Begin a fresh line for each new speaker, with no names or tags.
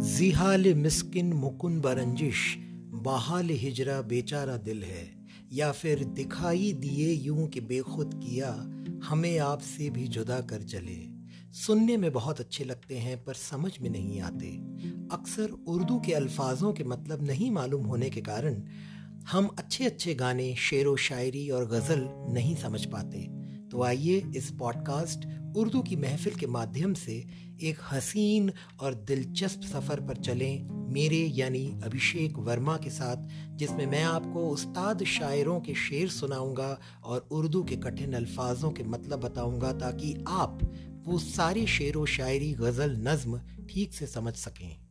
जिहाल मिस्किन मुकुन बरंजिश, बहाल हिजरा बेचारा दिल है। या फिर दिखाई दिए यूँ कि बेखुद किया, हमें आपसे भी जुदा कर चले सुनने में बहुत अच्छे लगते हैं, पर समझ में नहीं आते। अक्सर उर्दू के अल्फाजों के मतलब नहीं मालूम होने के कारण, हम अच्छे अच्छे गाने, शेर व शायरी और गज़ल नहीं समझ पाते। तो आइए इस पॉडकास्ट उर्दू की महफिल के माध्यम से एक हसीन और दिलचस्प सफ़र पर चलें मेरे यानी अभिषेक वर्मा के साथ, जिसमें मैं आपको उस्ताद शायरों के शेर सुनाऊँगा और उर्दू के कठिन अल्फाजों के मतलब बताऊँगा ताकि आप वो सारी शेर व शायरी गज़ल नज़म ठीक से समझ सकें।